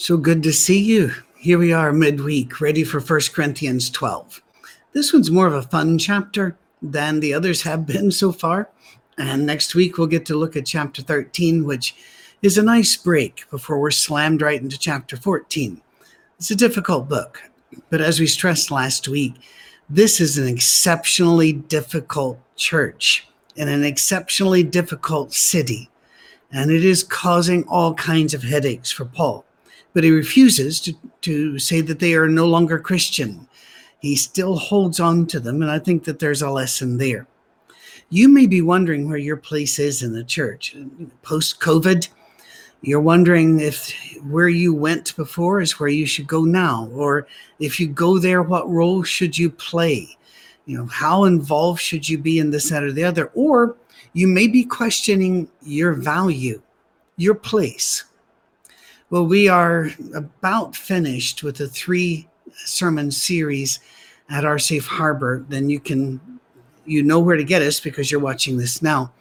So good to see you. Here we are midweek, ready for 1 Corinthians 12. This one's more of a fun chapter than the others have been so far. And next week we'll get to look at chapter 13, which is a nice break before we're slammed right into chapter 14. It's a difficult book, but as we stressed last week, this is an exceptionally difficult church in an exceptionally difficult city, and it is causing all kinds of headaches for Paul but he refuses to, to say that they are no longer Christian. He still holds on to them, and I think that there's a lesson there. You may be wondering where your place is in the church. Post COVID, you're wondering if where you went before is where you should go now, or if you go there, what role should you play? You know, how involved should you be in this, that, or the other? Or you may be questioning your value, your place well, we are about finished with the three sermon series at our safe harbor. Then you can, you know where to get us because you're watching this now.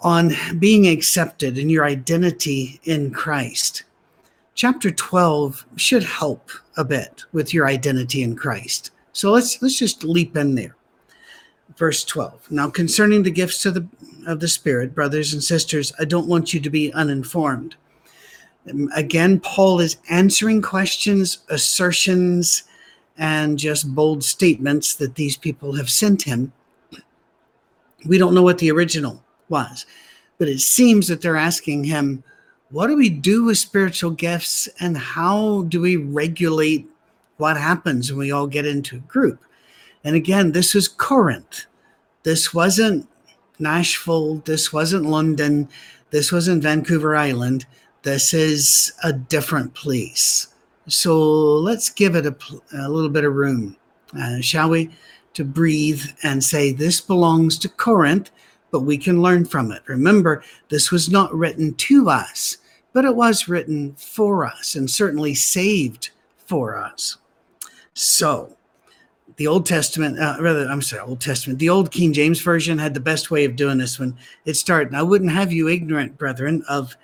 On being accepted and your identity in Christ. Chapter 12 should help a bit with your identity in Christ. So let's let's just leap in there. Verse 12. Now concerning the gifts of the of the Spirit, brothers and sisters, I don't want you to be uninformed. Again, Paul is answering questions, assertions, and just bold statements that these people have sent him. We don't know what the original was, but it seems that they're asking him, What do we do with spiritual gifts, and how do we regulate what happens when we all get into a group? And again, this was Corinth. This wasn't Nashville. This wasn't London. This wasn't Vancouver Island this is a different place. So let's give it a, a little bit of room, uh, shall we, to breathe and say, This belongs to Corinth, but we can learn from it. Remember, this was not written to us, but it was written for us and certainly saved for us. So, the Old Testament, uh, rather, I'm sorry, Old Testament, the Old King James Version had the best way of doing this when it started. I wouldn't have you ignorant, brethren, of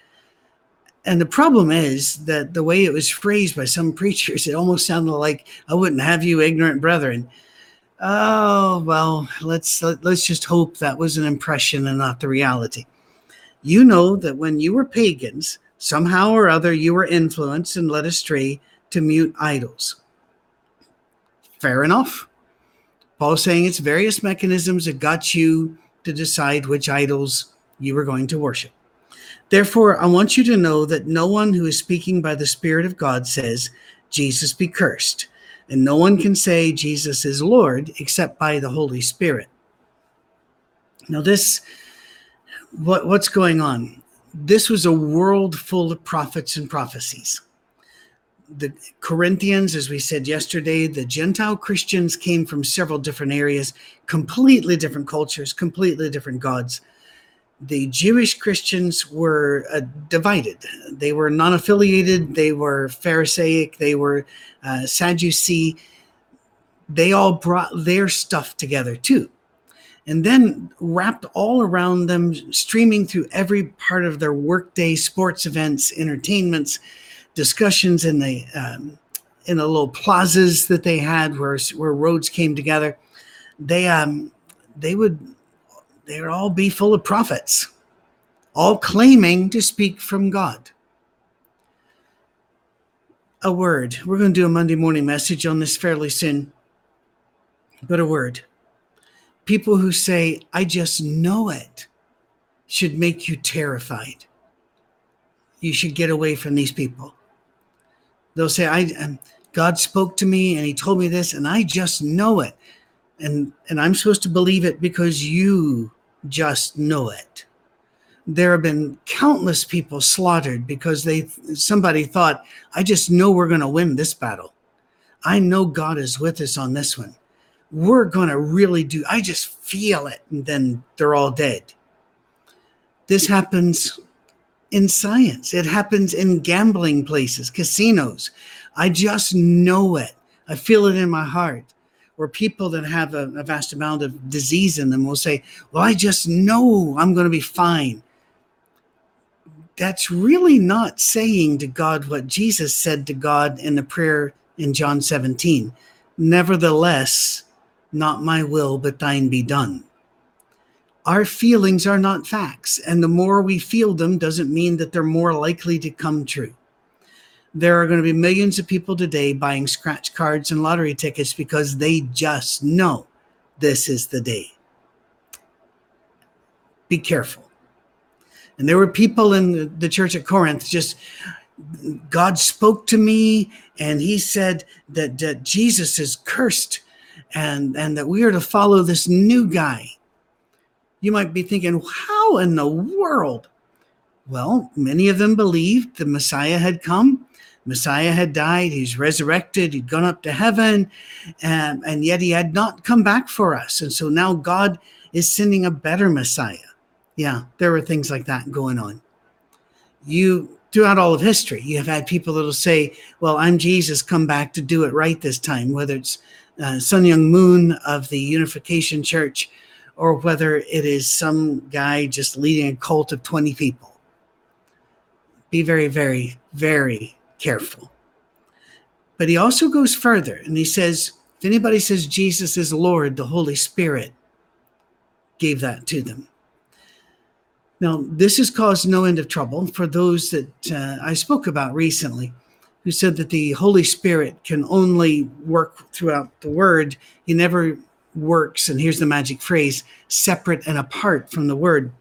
and the problem is that the way it was phrased by some preachers, it almost sounded like I wouldn't have you ignorant brethren. Oh, well, let's let, us let us just hope that was an impression and not the reality. You know that when you were pagans, somehow or other you were influenced and led astray to mute idols. Fair enough. Paul's saying it's various mechanisms that got you to decide which idols you were going to worship. Therefore, I want you to know that no one who is speaking by the Spirit of God says, Jesus be cursed. And no one can say Jesus is Lord except by the Holy Spirit. Now, this, what, what's going on? This was a world full of prophets and prophecies. The Corinthians, as we said yesterday, the Gentile Christians came from several different areas, completely different cultures, completely different gods the Jewish Christians were uh, divided. They were non affiliated, they were Pharisaic, they were uh, Sadducee. They all brought their stuff together too. And then wrapped all around them, streaming through every part of their workday, sports events, entertainments, discussions in the um, in the little plazas that they had where where roads came together. They um, they would they'd all be full of prophets, all claiming to speak from God. A word. We're going to do a Monday morning message on this fairly soon, but a word. People who say, I just know it, should make you terrified. You should get away from these people. They'll say, I, um, God spoke to me and he told me this, and I just know it. And, and I'm supposed to believe it because you just know it. There have been countless people slaughtered because they somebody thought, I just know we're going to win this battle. I know God is with us on this one. We're going to really do. I just feel it and then they're all dead. This happens in science. It happens in gambling places, casinos. I just know it. I feel it in my heart or people that have a, a vast amount of disease in them will say, Well, I just know I'm going to be fine. that's really not saying to God what Jesus said to God in the prayer in John 17. Nevertheless, not my will, but thine be done. Our feelings are not facts, and the more we feel them doesn't mean that they're more likely to come true. There are going to be millions of people today buying scratch cards and lottery tickets because they just know this is the day. Be careful. And there were people in the church at Corinth just, God spoke to me and he said that, that Jesus is cursed and, and that we are to follow this new guy. You might be thinking, how in the world? Well, many of them believed the Messiah had come. Messiah had died, he's resurrected, he'd gone up to heaven, and, and yet he had not come back for us. And so now God is sending a better Messiah. Yeah, there were things like that going on. You throughout all of history, you have had people that'll say, "Well, I'm Jesus, come back to do it right this time." Whether it's uh, Sun Myung Moon of the Unification Church, or whether it is some guy just leading a cult of 20 people. Be very, very, very careful. But he also goes further and he says, if anybody says Jesus is Lord, the Holy Spirit gave that to them. Now, this has caused no end of trouble for those that uh, I spoke about recently, who said that the Holy Spirit can only work throughout the Word. He never works, and here's the magic phrase separate and apart from the Word.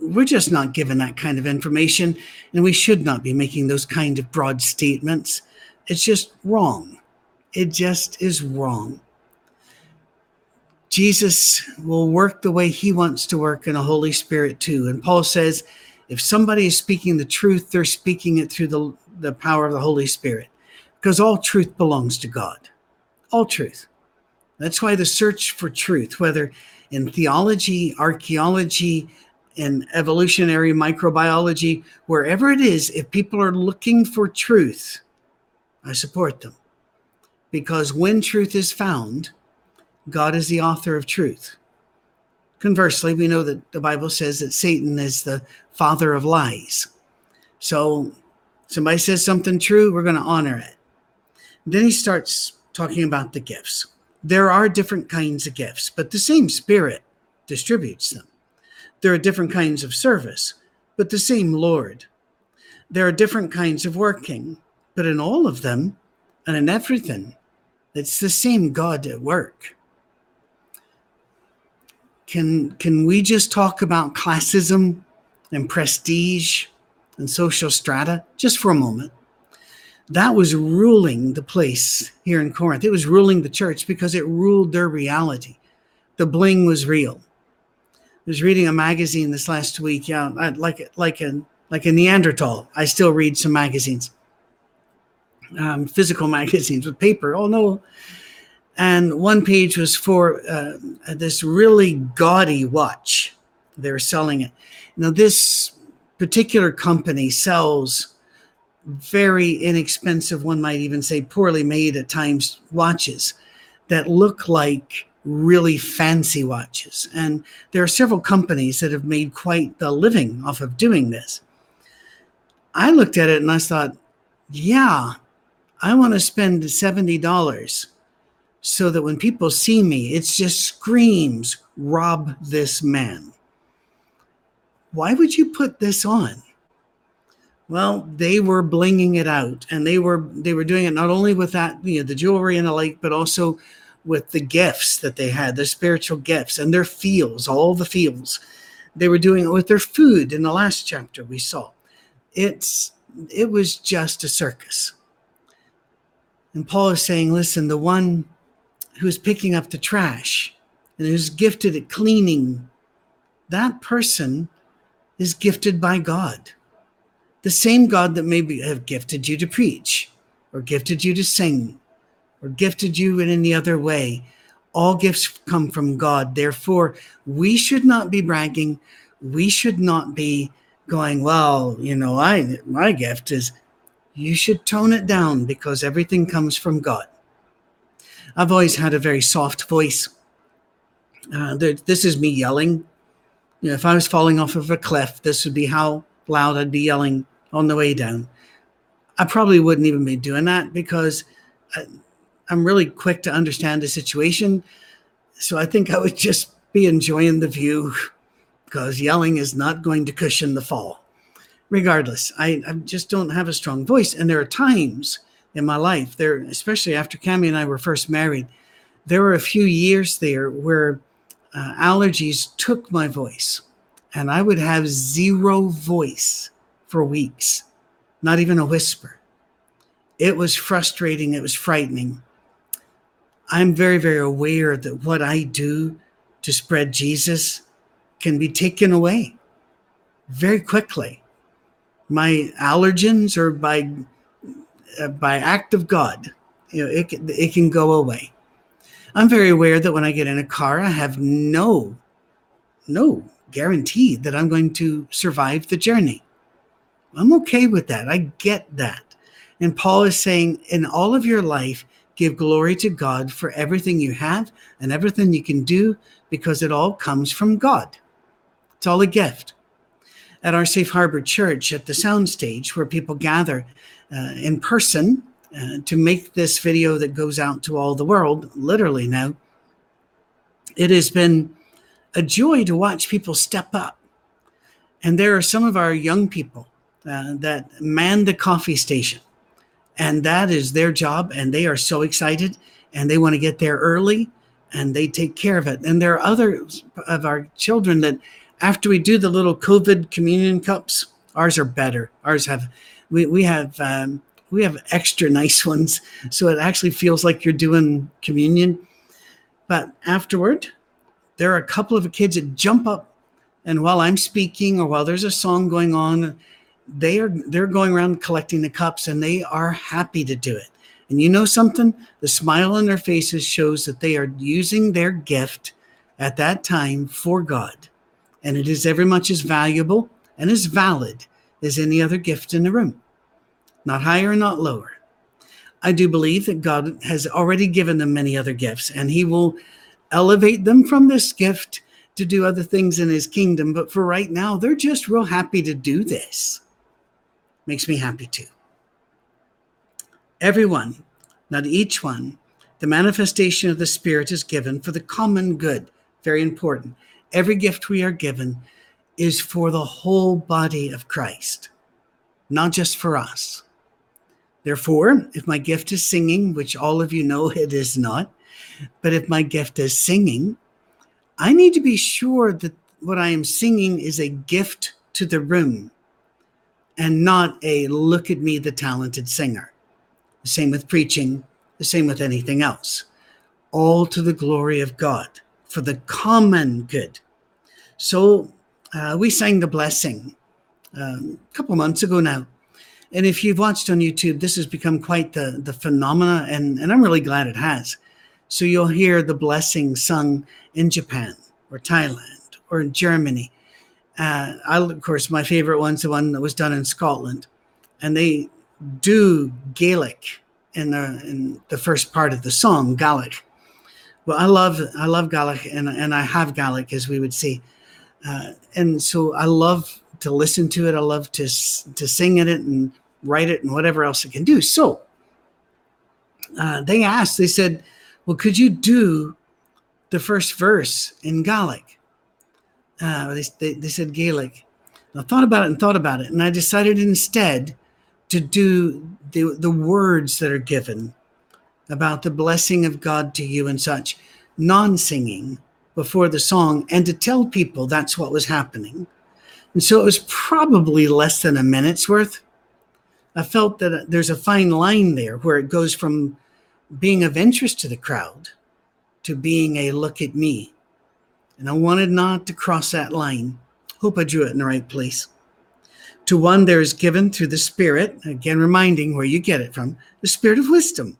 We're just not given that kind of information, and we should not be making those kind of broad statements. It's just wrong. It just is wrong. Jesus will work the way he wants to work in the Holy Spirit too. And Paul says, if somebody is speaking the truth, they're speaking it through the, the power of the Holy Spirit because all truth belongs to God. All truth. That's why the search for truth, whether in theology, archaeology, in evolutionary microbiology, wherever it is, if people are looking for truth, I support them. Because when truth is found, God is the author of truth. Conversely, we know that the Bible says that Satan is the father of lies. So somebody says something true, we're going to honor it. Then he starts talking about the gifts. There are different kinds of gifts, but the same Spirit distributes them. There are different kinds of service, but the same Lord. There are different kinds of working, but in all of them and in everything, it's the same God at work. Can can we just talk about classism and prestige and social strata just for a moment? That was ruling the place here in Corinth. It was ruling the church because it ruled their reality. The bling was real. I was reading a magazine this last week. Yeah, like like a like a Neanderthal. I still read some magazines, um, physical magazines with paper. Oh no, and one page was for uh, this really gaudy watch. They're selling it. Now, this particular company sells very inexpensive, one might even say poorly made at times, watches that look like really fancy watches. And there are several companies that have made quite the living off of doing this. I looked at it and I thought, yeah, I want to spend $70 so that when people see me, it just screams, rob this man. Why would you put this on? Well, they were blinging it out and they were they were doing it not only with that, you know, the jewelry and the like, but also with the gifts that they had, their spiritual gifts and their feels, all the feels. They were doing it with their food in the last chapter we saw. It's it was just a circus. And Paul is saying, listen, the one who's picking up the trash and who's gifted at cleaning, that person is gifted by God. The same God that maybe have gifted you to preach or gifted you to sing or gifted you in any other way. All gifts come from God. Therefore, we should not be bragging. We should not be going, well, you know, I my gift is you should tone it down because everything comes from God. I've always had a very soft voice. Uh, this is me yelling. You know, if I was falling off of a cliff, this would be how loud I'd be yelling on the way down. I probably wouldn't even be doing that because I, I'm really quick to understand the situation. So I think I would just be enjoying the view because yelling is not going to cushion the fall. Regardless, I, I just don't have a strong voice. And there are times in my life, there, especially after Cami and I were first married, there were a few years there where uh, allergies took my voice and I would have zero voice for weeks, not even a whisper. It was frustrating, it was frightening. I'm very, very aware that what I do to spread Jesus can be taken away very quickly. My allergens are by uh, by act of God, you know, it it can go away. I'm very aware that when I get in a car, I have no no guarantee that I'm going to survive the journey. I'm okay with that. I get that. And Paul is saying, in all of your life, give glory to God for everything you have and everything you can do because it all comes from God. It's all a gift. At our Safe Harbor Church, at the soundstage where people gather uh, in person uh, to make this video that goes out to all the world, literally now, it has been a joy to watch people step up. And there are some of our young people uh, that man the coffee station, and that is their job, and they are so excited and they want to get there early and they take care of it. And there are others of our children that after we do the little COVID communion cups, ours are better. Ours have we we have um, we have extra nice ones, so it actually feels like you're doing communion. But afterward, there are a couple of kids that jump up, and while I'm speaking or while there's a song going on, they are they're going around collecting the cups, and they are happy to do it. And you know something? The smile on their faces shows that they are using their gift at that time for God. And it is every much as valuable and as valid as any other gift in the room, not higher not lower. I do believe that God has already given them many other gifts, and He will elevate them from this gift to do other things in His kingdom. But for right now, they're just real happy to do this. Makes me happy too. Everyone, not each one, the manifestation of the Spirit is given for the common good. Very important. Every gift we are given is for the whole body of Christ, not just for us. Therefore, if my gift is singing, which all of you know it is not, but if my gift is singing, I need to be sure that what I am singing is a gift to the room and not a look at me, the talented singer. The same with preaching, the same with anything else. All to the glory of God for the common good. So uh, we sang the blessing um, a couple months ago now. And if you've watched on YouTube, this has become quite the, the phenomena, and, and I'm really glad it has. So you'll hear the blessing sung in Japan or Thailand or in Germany. Uh, I, of course, my favorite one's the one that was done in Scotland. And they do Gaelic in the, in the first part of the song, Gaelic. Well, I love I love Gaelic, and and I have Gaelic, as we would say, uh, and so I love to listen to it. I love to to sing in it and write it and whatever else it can do. So uh, they asked, they said, "Well, could you do the first verse in Gaelic?" Uh, they, they, they said Gaelic. I thought about it and thought about it, and I decided instead to do the, the words that are given about the blessing of God to you and such, non singing before the song, and to tell people that's what was happening. And so it was probably less than a minute's worth. I felt that there's a fine line there where it goes from being of interest to the crowd to being a look at me. And I wanted not to cross that line. Hope I drew it in the right place. To one, there is given through the Spirit, again reminding where you get it from, the Spirit of wisdom.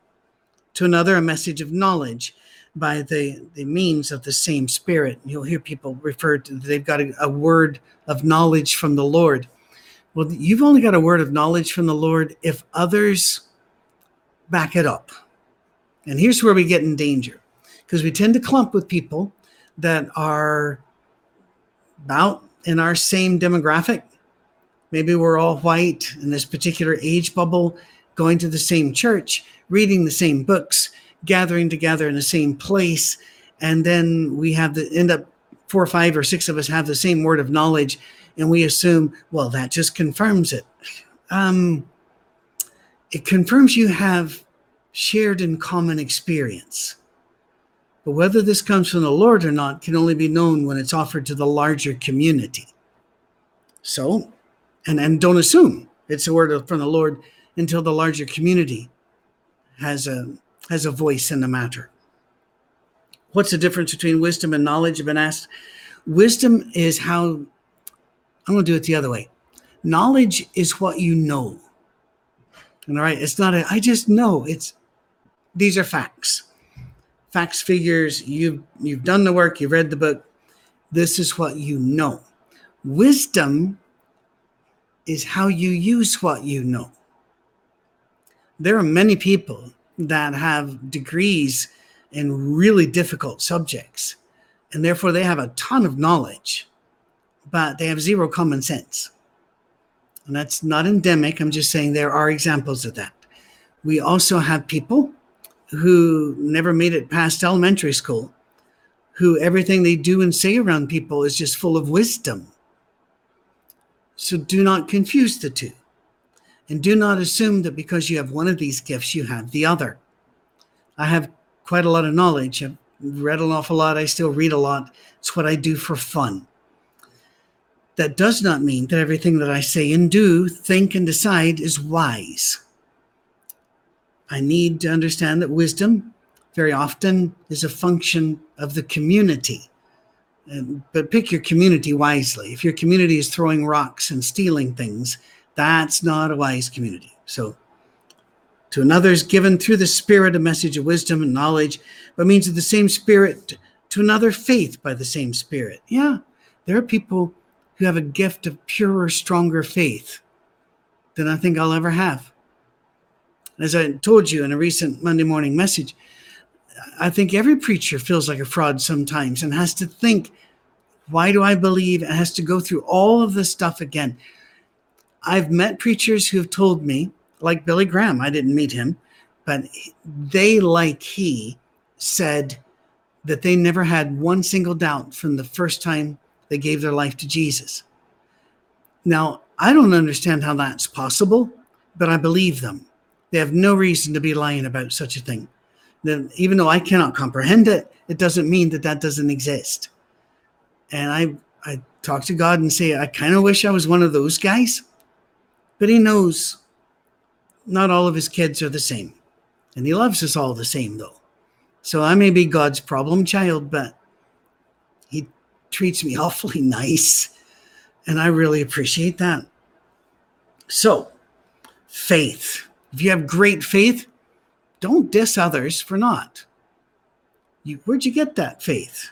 To another, a message of knowledge by the, the means of the same Spirit. You'll hear people refer to they've got a, a word of knowledge from the Lord. Well, you've only got a word of knowledge from the Lord if others back it up. And here's where we get in danger because we tend to clump with people that are about in our same demographic. Maybe we're all white in this particular age bubble, going to the same church, reading the same books, gathering together in the same place, and then we have the end up four or five or six of us have the same word of knowledge, and we assume, well, that just confirms it. Um, it confirms you have shared in common experience. But whether this comes from the Lord or not can only be known when it's offered to the larger community. So, and, and don't assume it's a word from the Lord until the larger community has a has a voice in the matter. What's the difference between wisdom and knowledge? I've been asked. Wisdom is how I'm going to do it the other way. Knowledge is what you know. All right, it's not a I just know. It's these are facts facts, figures. You've you've done the work. You've read the book. This is what you know. Wisdom is how you use what you know. There are many people that have degrees in really difficult subjects, and therefore they have a ton of knowledge, but they have zero common sense. And that's not endemic. I'm just saying there are examples of that. We also have people who never made it past elementary school, who everything they do and say around people is just full of wisdom. So do not confuse the two. And do not assume that because you have one of these gifts, you have the other. I have quite a lot of knowledge. I've read an awful lot. I still read a lot. It's what I do for fun. That does not mean that everything that I say and do, think, and decide is wise. I need to understand that wisdom very often is a function of the community. Um, but pick your community wisely. If your community is throwing rocks and stealing things, that's not a wise community. So, to another is given through the Spirit a message of wisdom and knowledge, but means of the same Spirit, to another faith by the same Spirit. Yeah, there are people who have a gift of purer, stronger faith than I think I'll ever have. As I told you in a recent Monday morning message, I think every preacher feels like a fraud sometimes and has to think, why do I believe? And has to go through all of this stuff again. I've met preachers who have told me, like Billy Graham, I didn't meet him, but they, like he, said that they never had one single doubt from the first time they gave their life to Jesus. Now, I don't understand how that's possible, but I believe them. They have no reason to be lying about such a thing. Then, even though I cannot comprehend it, it doesn't mean that that doesn't exist. And I, I talk to God and say, I kind of wish I was one of those guys, but He knows not all of His kids are the same, and He loves us all the same, though. So I may be God's problem child, but He treats me awfully nice, and I really appreciate that. So, faith. If you have great faith, don't diss others for not. You, where'd you get that faith?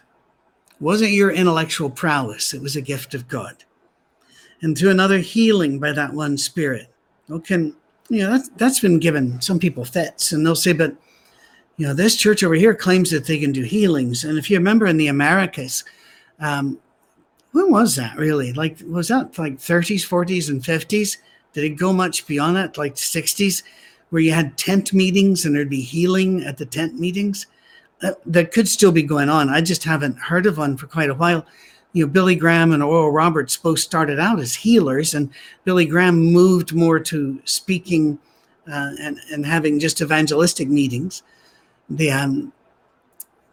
It wasn't your intellectual prowess, it was a gift of God. And to another healing by that one spirit. Okay, you know, that's, that's been given some people fits, and they'll say, but you know, this church over here claims that they can do healings. And if you remember in the Americas, um, when was that really? Like, was that like 30s, 40s, and 50s? Did it go much beyond that, like 60s, where you had tent meetings and there'd be healing at the tent meetings? That, that could still be going on. I just haven't heard of one for quite a while. You know, Billy Graham and Oral Roberts both started out as healers, and Billy Graham moved more to speaking uh, and, and having just evangelistic meetings. The um,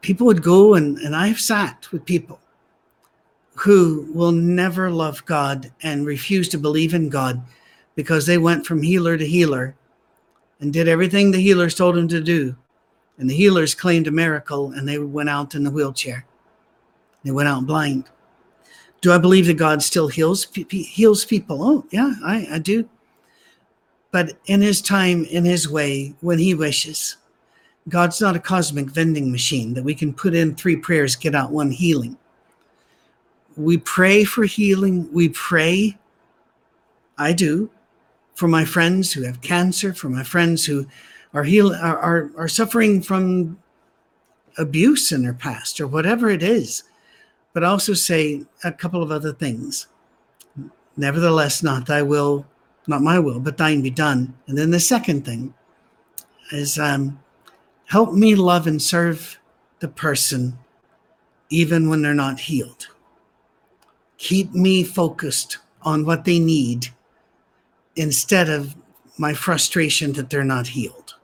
people would go, and, and I've sat with people who will never love God and refuse to believe in God because they went from healer to healer and did everything the healers told them to do. And the healers claimed a miracle and they went out in the wheelchair. They went out blind. Do I believe that God still heals heals people? Oh, yeah, I, I do. But in his time, in his way, when he wishes. God's not a cosmic vending machine that we can put in three prayers, get out one healing. We pray for healing. We pray. I do for my friends who have cancer, for my friends who are heal are, are, are suffering from abuse in their past or whatever it is. but also say a couple of other things. Nevertheless, not thy will, not my will, but thine be done. And then the second thing is um, help me love and serve the person even when they're not healed. Keep me focused on what they need instead of my frustration that they're not healed.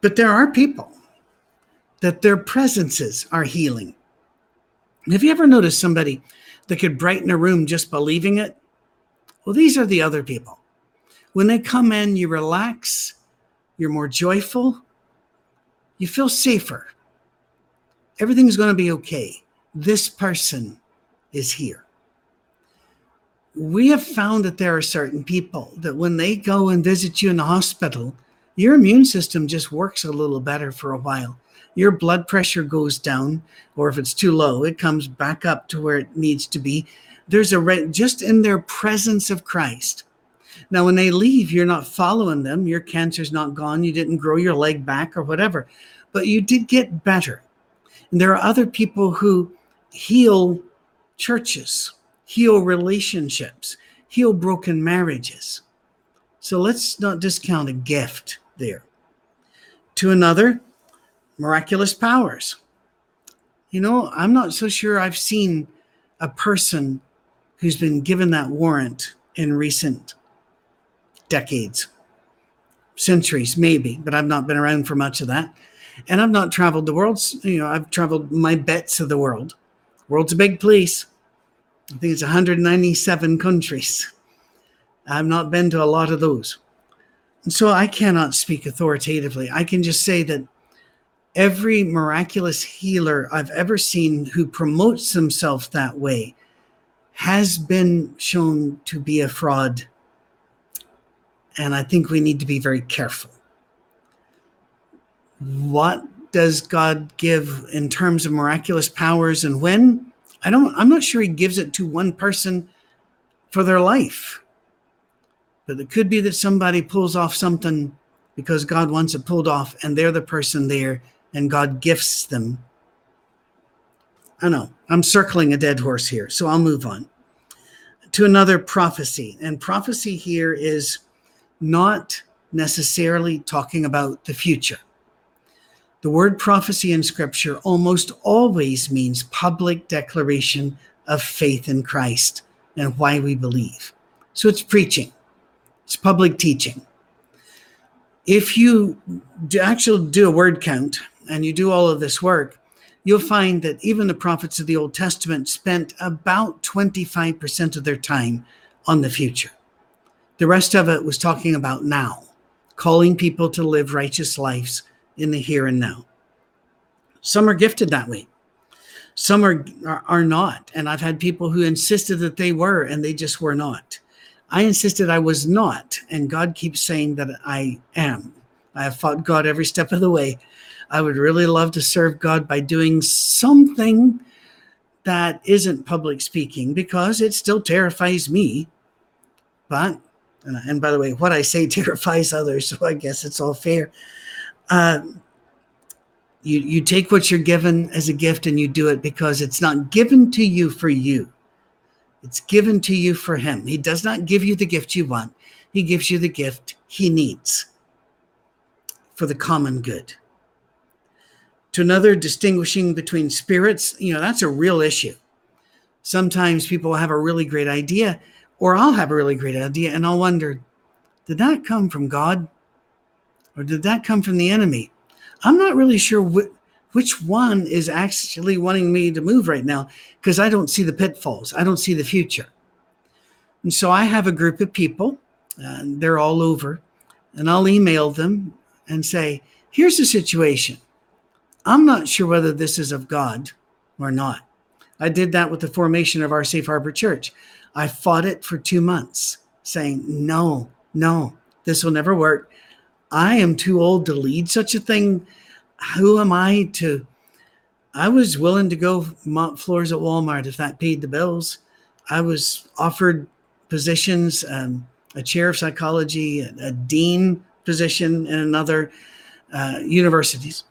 But there are people that their presences are healing. Have you ever noticed somebody that could brighten a room just believing it? Well, these are the other people. When they come in, you relax, you're more joyful, you feel safer. Everything's going to be okay. This person is here. We have found that there are certain people that when they go and visit you in the hospital, your immune system just works a little better for a while. Your blood pressure goes down, or if it's too low, it comes back up to where it needs to be. There's a re- just in their presence of Christ. Now, when they leave, you're not following them. Your cancer's not gone. You didn't grow your leg back or whatever, but you did get better. And there are other people who heal churches, heal relationships, heal broken marriages. So let's not discount a gift there. To another, miraculous powers. You know, I'm not so sure I've seen a person who's been given that warrant in recent decades, centuries, maybe, but I've not been around for much of that. And I've not traveled the world. You know, I've traveled my bets of the world. World's a big place. I think it's 197 countries. I've not been to a lot of those. And so I cannot speak authoritatively. I can just say that every miraculous healer I've ever seen who promotes himself that way has been shown to be a fraud. And I think we need to be very careful. What does God give in terms of miraculous powers and when? I don't I'm not sure he gives it to one person for their life. But it could be that somebody pulls off something because God wants it pulled off and they're the person there and God gifts them. I know I'm circling a dead horse here, so I'll move on to another prophecy. And prophecy here is not necessarily talking about the future. The word prophecy in scripture almost always means public declaration of faith in Christ and why we believe. So it's preaching, it's public teaching. If you actually do a word count and you do all of this work, you'll find that even the prophets of the Old Testament spent about 25% of their time on the future. The rest of it was talking about now, calling people to live righteous lives in the here and now. Some are gifted that way. Some are, are, are not. And I've had people who insisted that they were and they just were not. I insisted I was not. And God keeps saying that I am. I have fought God every step of the way. I would really love to serve God by doing something that isn't public speaking because it still terrifies me. But, and by the way, what I say terrifies others, so I guess it's all fair. Uh, you, you take what you're given as a gift and you do it because it's not given to you for you. It's given to you for him. He does not give you the gift you want. He gives you the gift he needs for the common good. To another, distinguishing between spirits, you know, that's a real issue. Sometimes people have a really great idea, or I'll have a really great idea, and I'll wonder, did that come from God? Or did that come from the enemy? I'm not really sure wh- which one is actually wanting me to move right now because I don't see the pitfalls. I don't see the future. And so I have a group of people, and they're all over, and I'll email them and say, here's the situation. I'm not sure whether this is of God or not. I did that with the formation of our Safe Harbor Church. I fought it for two months, saying, no, no, this will never work. I am too old to lead such a thing. Who am I to? I was willing to go mop floors at Walmart if that paid the bills. I was offered positions, um, a chair of psychology, a, a dean position in another uh, universities.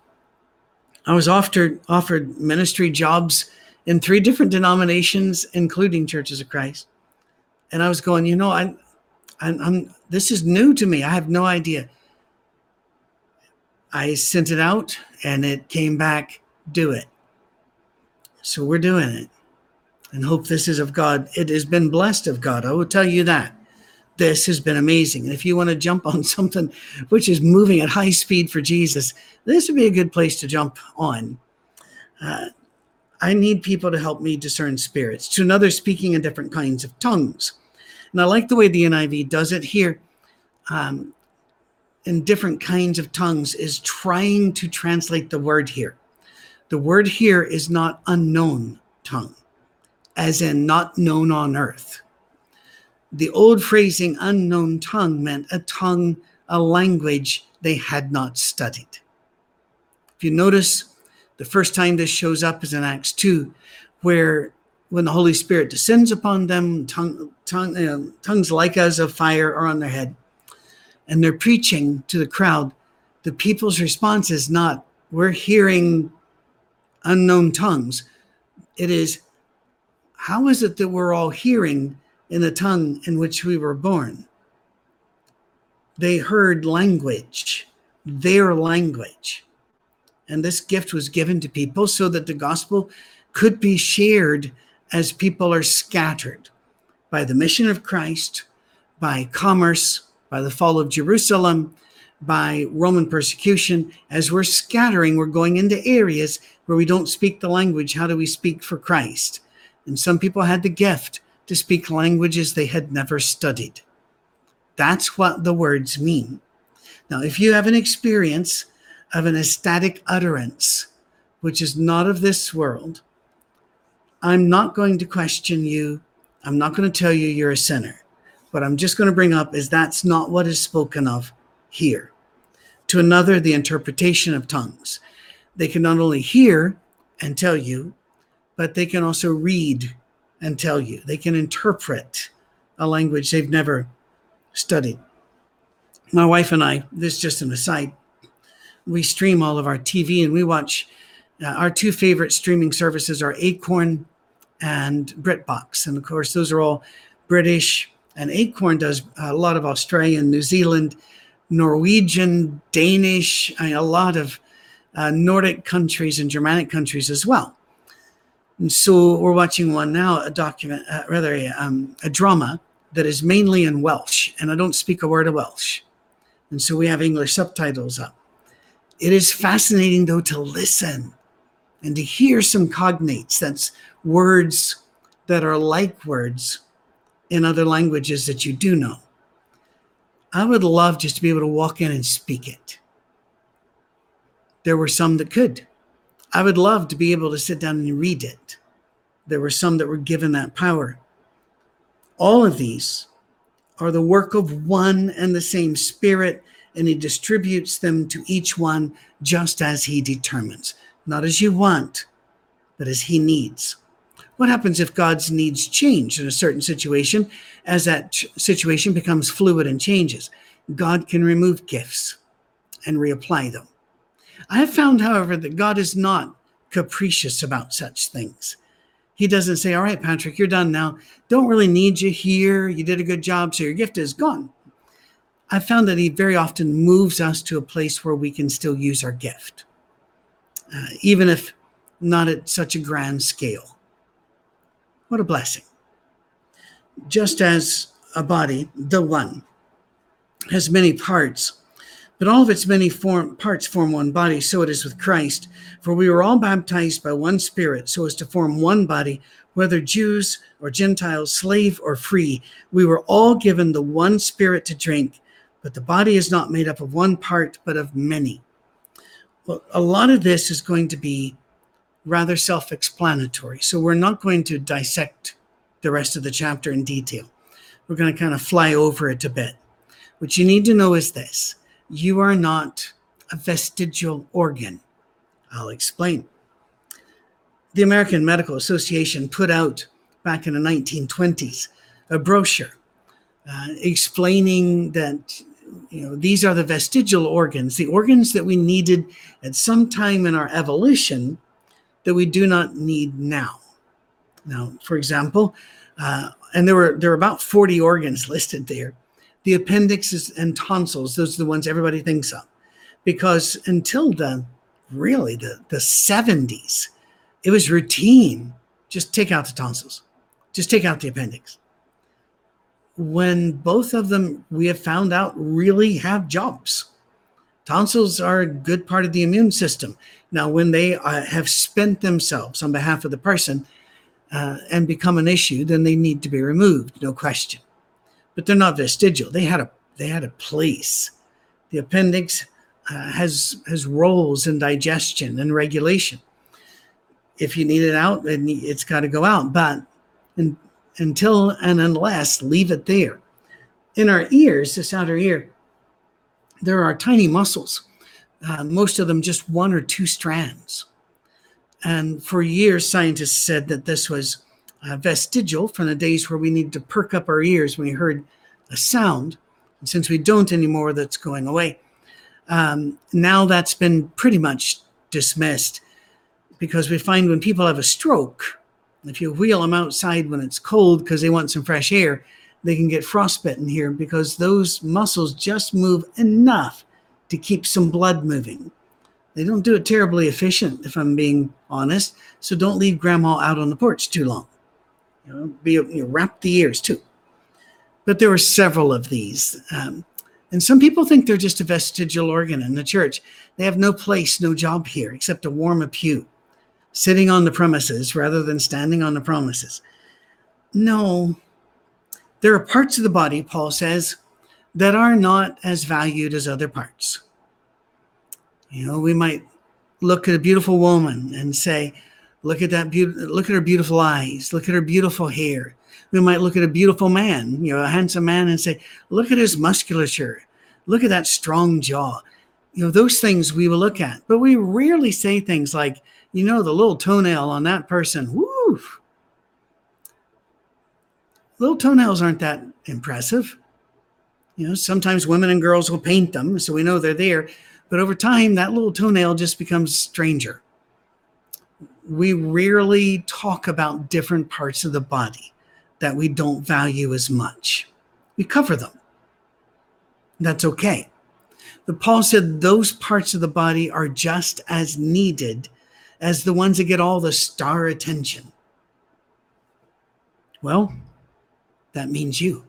I was offered offered ministry jobs in three different denominations, including Churches of Christ. And I was going, you know, I, I'm, I'm this is new to me. I have no idea. I sent it out and it came back, do it. So we're doing it and hope this is of God. It has been blessed of God. I will tell you that. This has been amazing. And if you want to jump on something which is moving at high speed for Jesus, this would be a good place to jump on. Uh, I need people to help me discern spirits, to another speaking in different kinds of tongues. And I like the way the NIV does it here. Um, in different kinds of tongues is trying to translate the word here. The word here is not unknown tongue, as in not known on earth. The old phrasing unknown tongue meant a tongue, a language they had not studied. If you notice, the first time this shows up is in Acts 2, where when the Holy Spirit descends upon them, tongue, tongue, uh, tongues like as of fire are on their head, and they're preaching to the crowd. The people's response is not, we're hearing unknown tongues. It is, how is it that we're all hearing in the tongue in which we were born? They heard language, their language. And this gift was given to people so that the gospel could be shared as people are scattered by the mission of Christ, by commerce, by the fall of Jerusalem, by Roman persecution. As we're scattering, we're going into areas where we don't speak the language. How do we speak for Christ? And some people had the gift to speak languages they had never studied. That's what the words mean. Now, if you have an experience of an ecstatic utterance, which is not of this world, I'm not going to question you. I'm not going to tell you you're a sinner. What I'm just going to bring up is that's not what is spoken of here. To another, the interpretation of tongues. They can not only hear and tell you, but they can also read and tell you. They can interpret a language they've never studied. My wife and I, this is just an aside, we stream all of our TV and we watch. Uh, our two favorite streaming services are Acorn and BritBox. And of course, those are all British. And Acorn does a lot of Australian, New Zealand, Norwegian, Danish, I mean, a lot of uh, Nordic countries and Germanic countries as well. And so we're watching one now, a document, uh, rather a, um, a drama that is mainly in Welsh, and I don't speak a word of Welsh. And so we have English subtitles up. It is fascinating, though, to listen and to hear some cognates. That's words that are like words in other languages that you do know. I would love just to be able to walk in and speak it. There were some that could. I would love to be able to sit down and read it. There were some that were given that power. All of these are the work of one and the same Spirit, and He distributes them to each one just as He determines, not as you want, but as He needs. What happens if God's needs change in a certain situation as that situation becomes fluid and changes? God can remove gifts and reapply them. I have found, however, that God is not capricious about such things. He doesn't say, All right, Patrick, you're done now. Don't really need you here. You did a good job, so your gift is gone. I've found that He very often moves us to a place where we can still use our gift, uh, even if not at such a grand scale. What a blessing. Just as a body, the one, has many parts, but all of its many form, parts form one body, so it is with Christ. For we were all baptized by one Spirit, so as to form one body, whether Jews or Gentiles, slave or free. We were all given the one Spirit to drink, but the body is not made up of one part, but of many. Well, a lot of this is going to be rather self explanatory. So we're not going to dissect the rest of the chapter in detail. We're going to kind of fly over it a bit. What you need to know is this you are not a vestigial organ. I'll explain. The American Medical Association put out back in the 1920s a brochure uh, explaining that you know, these are the vestigial organs, the organs that we needed at some time in our evolution that we do not need now. Now, for example, uh, and there were there were about 40 organs listed there. The appendixes and tonsils, those are the ones everybody thinks of. Because until the really the, the 70s, it was routine. Just take out the tonsils, just take out the appendix. When both of them we have found out really have jobs. Tonsils are a good part of the immune system. Now, when they uh, have spent themselves on behalf of the person uh, and become an issue, then they need to be removed, no question. But they're not vestigial. They had a they had a place. The appendix uh, has has roles in digestion and regulation. If you need it out, then it's got to go out. But until and unless, leave it there. In our ears, this outer ear, there are tiny muscles. Uh, most of them just one or two strands. And for years, scientists said that this was uh, vestigial from the days where we needed to perk up our ears when we heard a sound. And since we don't anymore, that's going away. Um, now that's been pretty much dismissed because we find when people have a stroke, if you wheel them outside when it's cold because they want some fresh air, they can get frostbitten here because those muscles just move enough to keep some blood moving. They don't do it terribly efficient, if I'm being honest. So don't leave grandma out on the porch too long. You know, be you know, wrap the ears too. But there were several of these. Um, and some people think they're just a vestigial organ in the church. They have no place, no job here except to warm a pew, sitting on the premises rather than standing on the promises. No, there are parts of the body, Paul says, that are not as valued as other parts. You know, we might look at a beautiful woman and say, look at that beautiful look at her beautiful eyes, look at her beautiful hair, we might look at a beautiful man, you know, a handsome man, and say, look at his musculature, look at that strong jaw. You know, those things we will look at, but we rarely say things like, you know, the little toenail on that person. Little toenails aren't that impressive. You know, sometimes women and girls will paint them, so we know they're there. But over time, that little toenail just becomes stranger. We rarely talk about different parts of the body that we don't value as much. We cover them. That's okay. But Paul said those parts of the body are just as needed as the ones that get all the star attention. Well, that means you.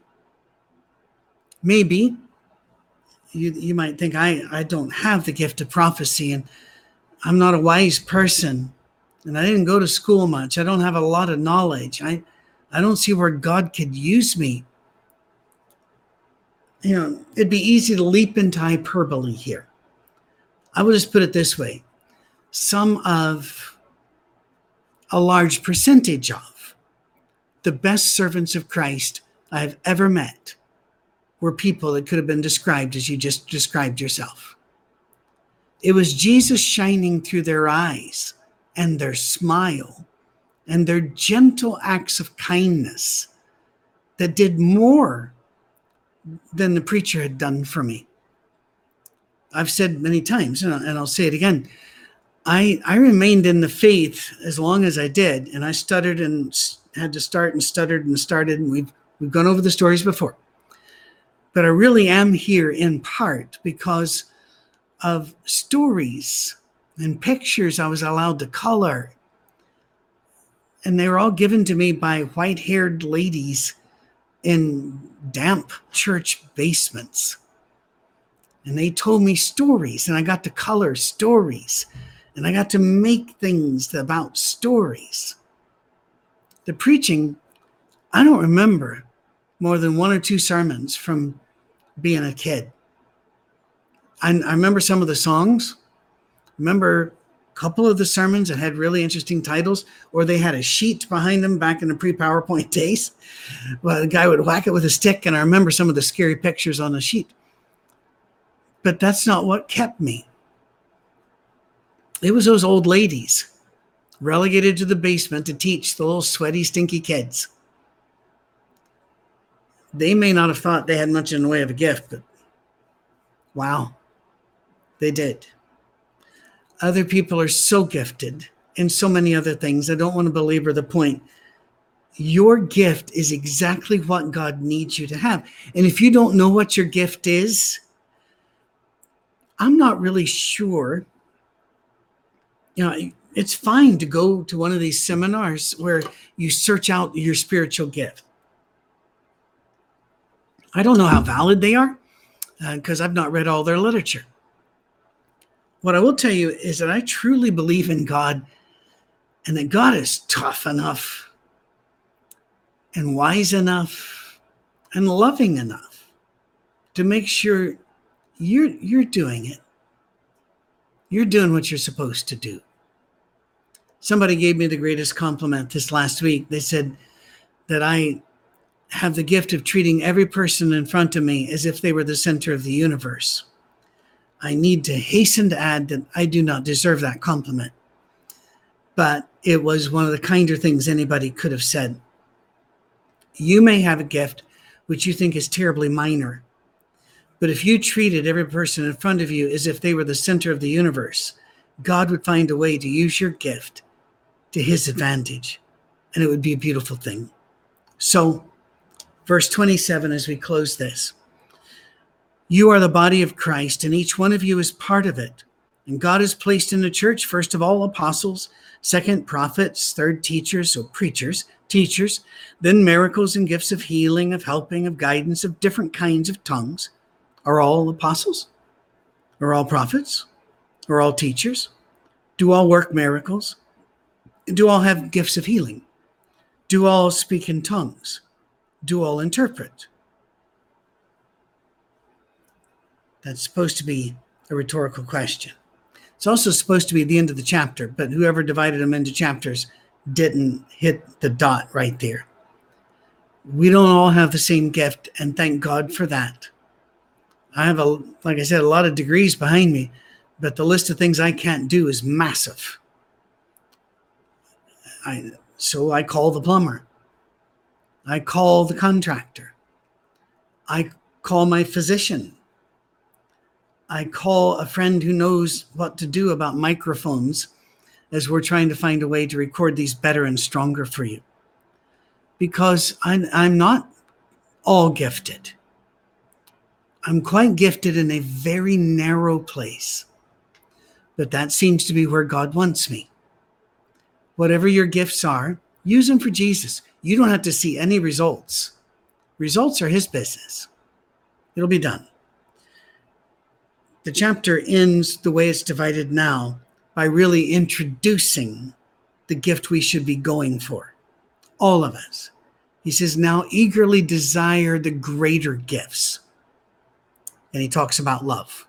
Maybe you, you might think I, I don't have the gift of prophecy and I'm not a wise person and I didn't go to school much. I don't have a lot of knowledge. I, I don't see where God could use me. You know, it'd be easy to leap into hyperbole here. I will just put it this way some of a large percentage of the best servants of Christ I've ever met were people that could have been described as you just described yourself. It was Jesus shining through their eyes and their smile and their gentle acts of kindness that did more than the preacher had done for me. I've said many times, and I'll say it again. I, I remained in the faith as long as I did, and I stuttered and had to start and stuttered and started, and we've we've gone over the stories before. But I really am here in part because of stories and pictures I was allowed to color and they were all given to me by white haired ladies in damp church basements. And they told me stories, and I got to color stories, and I got to make things about stories. The preaching, I don't remember more than one or two sermons from being a kid. I, I remember some of the songs. Remember a couple of the sermons that had really interesting titles, or they had a sheet behind them back in the pre PowerPoint days. Well, the guy would whack it with a stick, and I remember some of the scary pictures on the sheet. But that's not what kept me. It was those old ladies relegated to the basement to teach the little sweaty, stinky kids. They may not have thought they had much in the way of a gift, but Wow, they did. Other people are so gifted in so many other things. I don't want to belabor the point. Your gift is exactly what God needs you to have. And if you don't know what your gift is, I'm not really sure. You know, it's fine to go to one of these seminars where you search out your spiritual gift. I don't know how valid they are because uh, I've not read all their literature. What I will tell you is that I truly believe in God and that God is tough enough and wise enough and loving enough to make sure you're you're doing it. You're doing what you're supposed to do. Somebody gave me the greatest compliment this last week. They said that I have the gift of treating every person in front of me as if they were the center of the universe. I need to hasten to add that I do not deserve that compliment. But it was one of the kinder things anybody could have said. You may have a gift which you think is terribly minor, but if you treated every person in front of you as if they were the center of the universe, God would find a way to use your gift to his advantage, and it would be a beautiful thing. So, verse 27 as we close this You are the body of Christ, and each one of you is part of it. And God has placed in the church, first of all, apostles, second, prophets, third, teachers, so preachers, teachers, then miracles and gifts of healing, of helping, of guidance, of different kinds of tongues. Are all apostles? Are all prophets? Are all teachers? Do all work miracles? Do all have gifts of healing? Do all speak in tongues? Do all interpret? That's supposed to be a rhetorical question. It's also supposed to be the end of the chapter, but whoever divided them into chapters didn't hit the dot right there. We don't all have the same gift, and thank God for that. I have a, like I said, a lot of degrees behind me, but the list of things I can't do is massive. I, so I call the plumber. I call the contractor. I call my physician. I call a friend who knows what to do about microphones as we're trying to find a way to record these better and stronger for you. Because I'm, I'm not all gifted. I'm quite gifted in a very narrow place, but that seems to be where God wants me. Whatever your gifts are, use them for Jesus. You don't have to see any results. Results are His business, it'll be done. The chapter ends the way it's divided now by really introducing the gift we should be going for, all of us. He says, Now eagerly desire the greater gifts and he talks about love.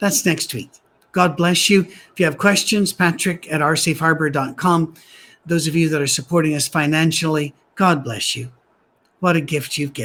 That's next week. God bless you. If you have questions, patrick at oursafeharbor.com. Those of you that are supporting us financially, God bless you. What a gift you've given.